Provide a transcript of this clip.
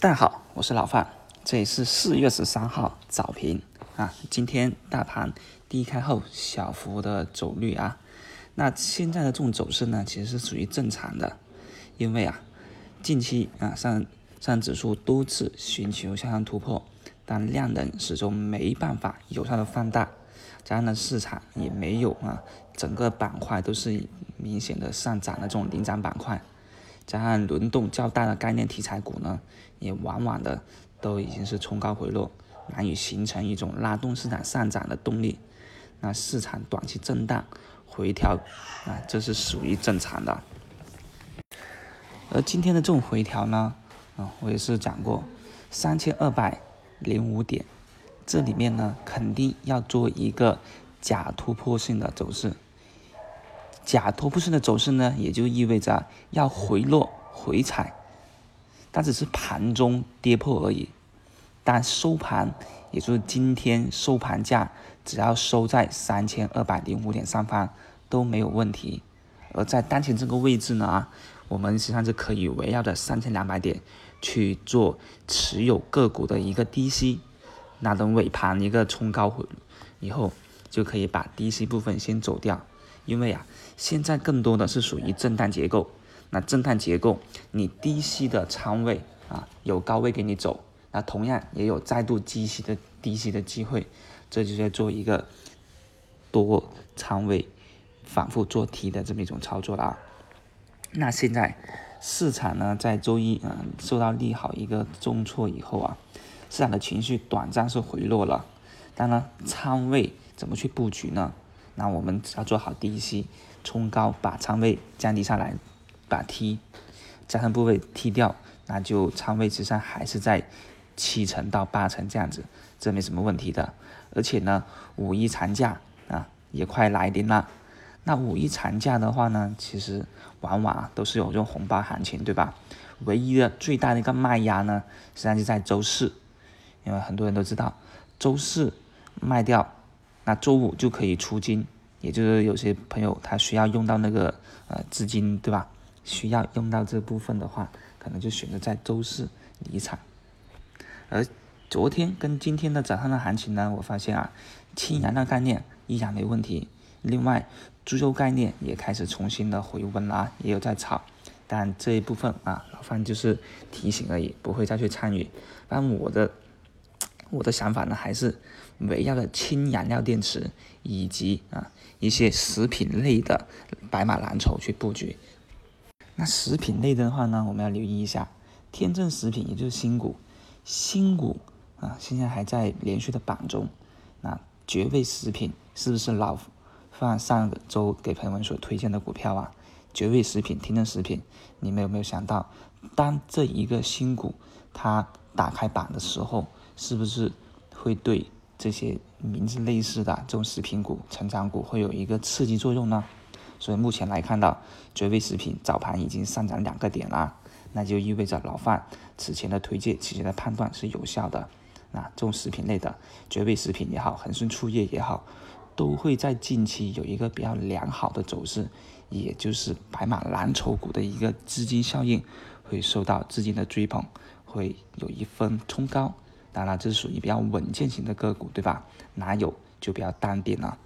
大家好，我是老范，这里是四月十三号早评啊。今天大盘低开后小幅的走绿啊，那现在的这种走势呢，其实是属于正常的，因为啊，近期啊上上指数多次寻求向上突破，但量能始终没办法有效的放大，加上呢市场也没有啊整个板块都是明显的上涨的这种领涨板块。加上轮动较大的概念题材股呢，也往往的都已经是冲高回落，难以形成一种拉动市场上涨的动力。那市场短期震荡回调啊，这是属于正常的。而今天的这种回调呢，啊，我也是讲过，三千二百零五点，这里面呢肯定要做一个假突破性的走势。假突破性的走势呢，也就意味着要回落回踩，但只是盘中跌破而已。但收盘，也就是今天收盘价，只要收在三千二百零五点上方都没有问题。而在当前这个位置呢，我们实际上是可以围绕着三千两百点去做持有个股的一个低吸，那等尾盘一个冲高回以后，就可以把低吸部分先走掉。因为啊，现在更多的是属于震荡结构，那震荡结构，你低吸的仓位啊，有高位给你走，那同样也有再度低吸的低吸的机会，这就在做一个多仓位反复做题的这么一种操作了啊。那现在市场呢，在周一啊受到利好一个重挫以后啊，市场的情绪短暂是回落了，当然仓位怎么去布局呢？那我们只要做好低吸，冲高把仓位降低下来，把 T 加上部位踢掉，那就仓位实际上还是在七成到八成这样子，这没什么问题的。而且呢，五一长假啊也快来临了。那五一长假的话呢，其实往往都是有这种红包行情，对吧？唯一的最大的一个卖压呢，实际上就在周四，因为很多人都知道，周四卖掉。那周五就可以出金，也就是有些朋友他需要用到那个呃资金，对吧？需要用到这部分的话，可能就选择在周四离场。而昨天跟今天的早上的行情呢，我发现啊，氢燃料概念依然没问题，另外猪肉概念也开始重新的回温了，也有在炒，但这一部分啊，老范就是提醒而已，不会再去参与。但我的。我的想法呢，还是围绕着氢燃料电池以及啊一些食品类的白马蓝筹去布局。那食品类的话呢，我们要留意一下天正食品，也就是新股，新股啊现在还在连续的榜中。那绝味食品是不是老范上个周给朋友们所推荐的股票啊？绝味食品、天正食品，你们有没有想到，当这一个新股它打开板的时候？是不是会对这些名字类似的这种食品股、成长股会有一个刺激作用呢？所以目前来看到，绝味食品早盘已经上涨两个点了，那就意味着老范此前的推荐、此前的判断是有效的。那这种食品类的绝味食品也好，恒顺醋业也好，都会在近期有一个比较良好的走势，也就是白马蓝筹股的一个资金效应会受到资金的追捧，会有一分冲高。当然，这是属于比较稳健型的个股，对吧？哪有就比较淡定了。